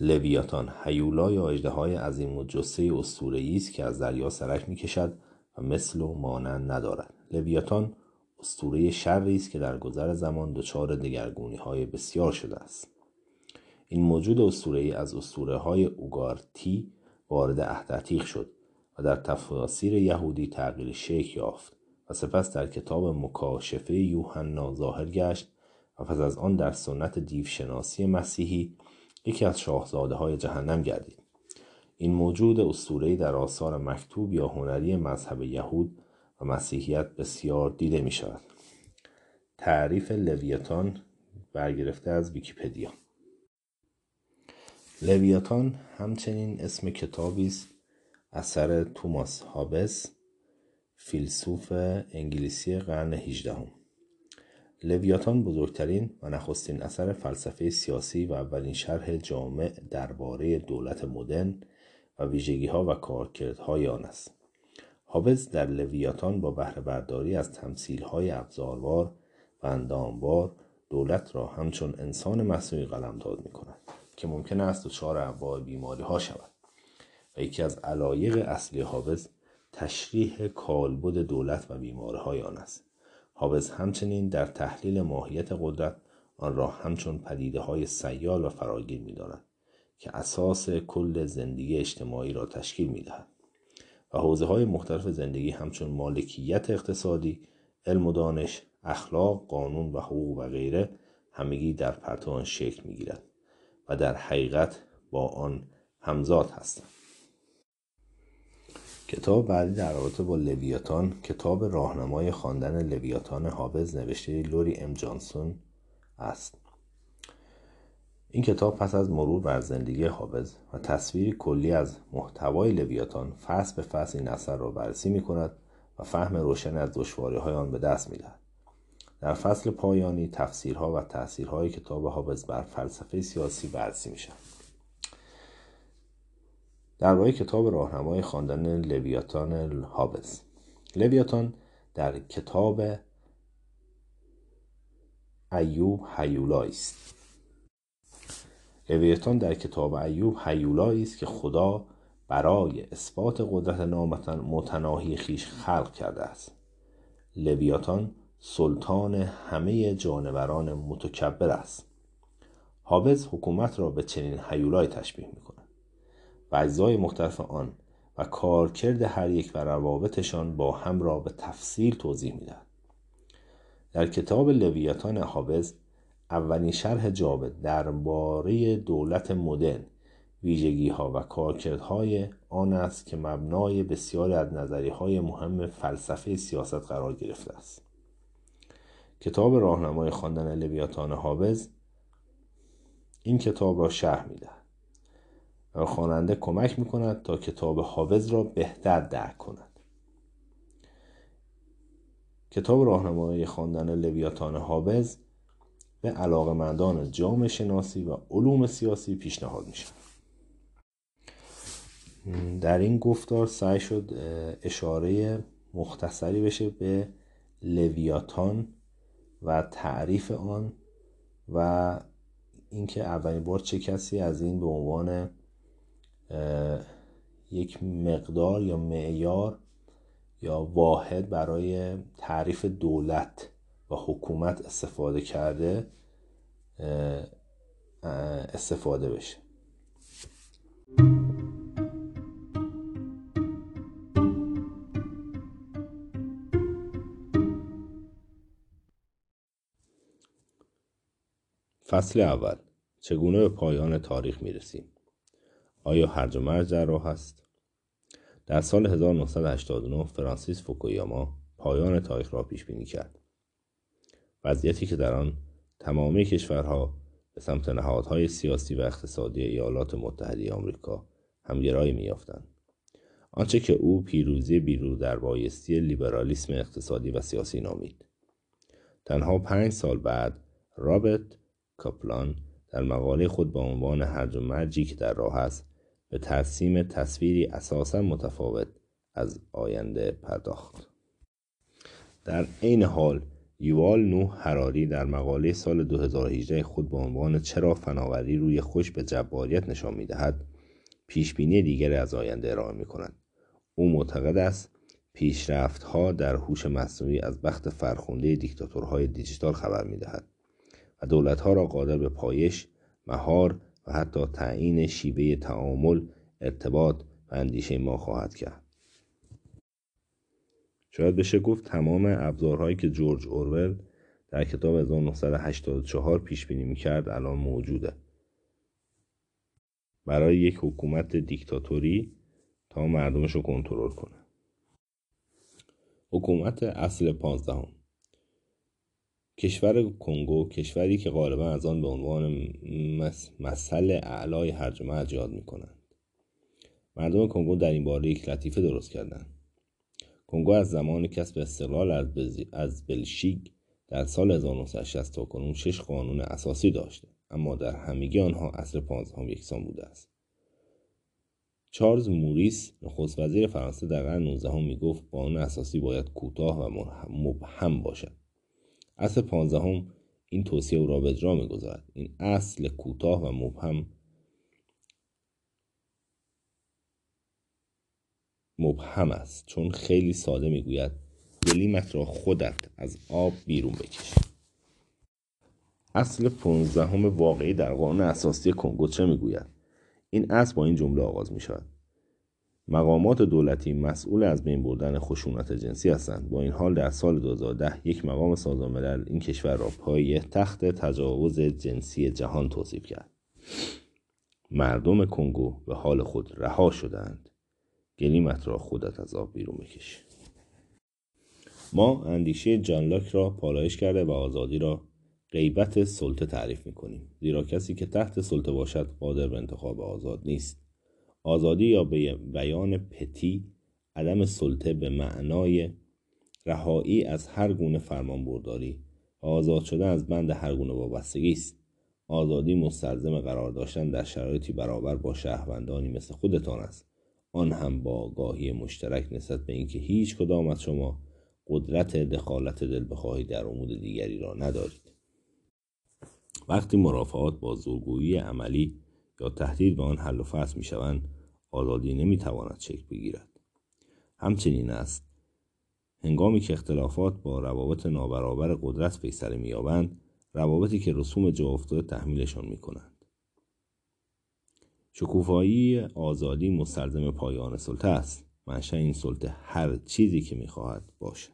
لویاتان هیولا یا اژدهای عظیم و جسه اسطوره‌ای است که از دریا سرک می‌کشد و مثل و مانند ندارد. لویاتان اسطوره شری است که در گذر زمان دچار دگرگونی های بسیار شده است. این موجود اسطوره‌ای از اسطوره های اوگارتی وارد عهد شد و در تفاسیر یهودی تغییر شکل یافت و سپس در کتاب مکاشفه یوحنا ظاهر گشت و پس از آن در سنت دیوشناسی مسیحی یکی از شاهزاده های جهنم گردید. این موجود اسطوره‌ای در آثار مکتوب یا هنری مذهب یهود و مسیحیت بسیار دیده می شود. تعریف لویتان برگرفته از ویکیپدیا. لویاتان همچنین اسم کتابی است. اثر توماس هابس فیلسوف انگلیسی قرن هجدهم. لویاتان بزرگترین و نخستین اثر فلسفه سیاسی و اولین شرح جامع درباره دولت مدرن و ویژگی ها و کارکردهای آن است. هابز در لویاتان با بهره برداری از تمثیل های ابزاروار و انداموار دولت را همچون انسان مصنوعی قلمداد می کند که ممکن است دچار انواع بیماری ها شود و یکی از علایق اصلی حافظ تشریح کالبد دولت و بیماری های آن است. حافظ همچنین در تحلیل ماهیت قدرت آن را همچون پدیده های سیال و فراگیر می داند که اساس کل زندگی اجتماعی را تشکیل می دهد و حوزه های مختلف زندگی همچون مالکیت اقتصادی، علم و دانش، اخلاق، قانون و حقوق و غیره همگی در پرتو آن شکل می گیرد و در حقیقت با آن همزاد هستند. کتاب بعدی در رابطه با لویاتان کتاب راهنمای خواندن لویاتان هابز نوشته لوری ام جانسون است این کتاب پس از مرور بر زندگی حافظ و تصویری کلی از محتوای لویاتان فصل به فصل این اثر را بررسی می کند و فهم روشن از دشواری های آن به دست می دهد. در فصل پایانی تفسیرها و تاثیرهای کتاب حافظ بر فلسفه سیاسی بررسی می شود. درباره کتاب راهنمای خواندن لویاتان هابز. لویاتان در کتاب ایوب هیولایی است. لویتان در کتاب ایوب هیولایی است که خدا برای اثبات قدرت نامتناهی خیش خلق کرده است. لویاتان سلطان همه جانوران متکبر است. حابز حکومت را به چنین هیولای تشبیه می کند و اجزای مختلف آن و کارکرد هر یک و روابطشان با هم را به تفصیل توضیح می‌دهد. در کتاب لویاتان حابز اولین شرح جابه درباره دولت مدرن ویژگی ها و کارکردهای آن است که مبنای بسیاری از نظری های مهم فلسفه سیاست قرار گرفته است. کتاب راهنمای خواندن لویاتان حابز این کتاب را شرح می‌دهد. خواننده کمک می‌کند تا کتاب حافظ را بهتر درک کند. کتاب راهنمای خواندن لویاتان حافظ به علاقمندان جامعه شناسی و علوم سیاسی پیشنهاد می شود در این گفتار سعی شد اشاره مختصری بشه به لویاتان و تعریف آن و اینکه اولین بار چه کسی از این به عنوان یک مقدار یا معیار یا واحد برای تعریف دولت و حکومت استفاده کرده استفاده بشه. فصل اول. چگونه به پایان تاریخ می‌رسیم؟ آیا هرج و مرج در راه است؟ در سال 1989 فرانسیس فوکویاما پایان تاریخ را پیش بینی کرد. وضعیتی که در آن تمامی کشورها به سمت نهادهای سیاسی و اقتصادی ایالات متحده آمریکا همگرایی میافتند آنچه که او پیروزی بیرو در بایستی لیبرالیسم اقتصادی و سیاسی نامید. تنها پنج سال بعد رابرت کاپلان در مقاله خود با عنوان هرج و مرجی که در راه است به ترسیم تصویری اساسا متفاوت از آینده پرداخت در عین حال یوال نو هراری در مقاله سال 2018 خود با عنوان چرا فناوری روی خوش به جباریت نشان می‌دهد پیشبینی دیگری از آینده ارائه می کند. او معتقد است پیشرفتها در هوش مصنوعی از بخت فرخنده دیکتاتورهای دیجیتال خبر می‌دهد و دولتها را قادر به پایش مهار و حتی تعیین شیوه تعامل ارتباط و اندیشه ما خواهد کرد. شاید بشه گفت تمام ابزارهایی که جورج اورول در کتاب 1984 پیش بینی می‌کرد الان موجوده. برای یک حکومت دیکتاتوری تا مردمش رو کنترل کنه. حکومت اصل پانزدهم. کشور کنگو کشوری که غالبا از آن به عنوان مثل اعلای هرج و یاد می‌کنند. مردم کنگو در این باره یک لطیفه درست کردند. کنگو از زمان کسب استقلال از بلژیک در سال 1960 تا کنون شش قانون اساسی داشته اما در همگی آنها اصل پانزدهم یکسان بوده است. چارلز موریس نخست وزیر فرانسه در قرن 19 می‌گفت قانون اساسی باید کوتاه و مبهم باشد. اصل پانزدهم این توصیه او را به اجرا می‌گذارد. این اصل کوتاه و مبهم مبهم است. چون خیلی ساده می‌گوید گلیمت را خودت از آب بیرون بکش. اصل پانزدهم واقعی در قانون اساسی کنگو چه می‌گوید؟ این اصل با این جمله آغاز می شود مقامات دولتی مسئول از بین بردن خشونت جنسی هستند. با این حال در سال 2010 یک مقام سازمان ملل این کشور را پای تخت تجاوز جنسی جهان توصیف کرد. مردم کنگو به حال خود رها شدند. گلیمت را خودت از آب بیرون بکش. ما اندیشه جان لاک را پالایش کرده و آزادی را غیبت سلطه تعریف می‌کنیم زیرا کسی که تحت سلطه باشد قادر به انتخاب آزاد نیست. آزادی یا بیان پتی عدم سلطه به معنای رهایی از هر گونه فرمان برداری و آزاد شدن از بند هر گونه وابستگی است. آزادی مستلزم قرار داشتن در شرایطی برابر با شهروندانی مثل خودتان است. آن هم با آگاهی مشترک نسبت به اینکه هیچ کدام از شما قدرت دخالت دل بخواهی در امور دیگری را ندارید. وقتی مرافعات با زورگویی عملی یا تهدید به آن حل و فصل می شوند آزادی نمی تواند شکل بگیرد. همچنین است هنگامی که اختلافات با روابط نابرابر قدرت فیصله مییابند روابطی که رسوم جا افتاده تحمیلشان می کنند. شکوفایی آزادی مستلزم پایان سلطه است. منشأ این سلطه هر چیزی که می‌خواهد باشد.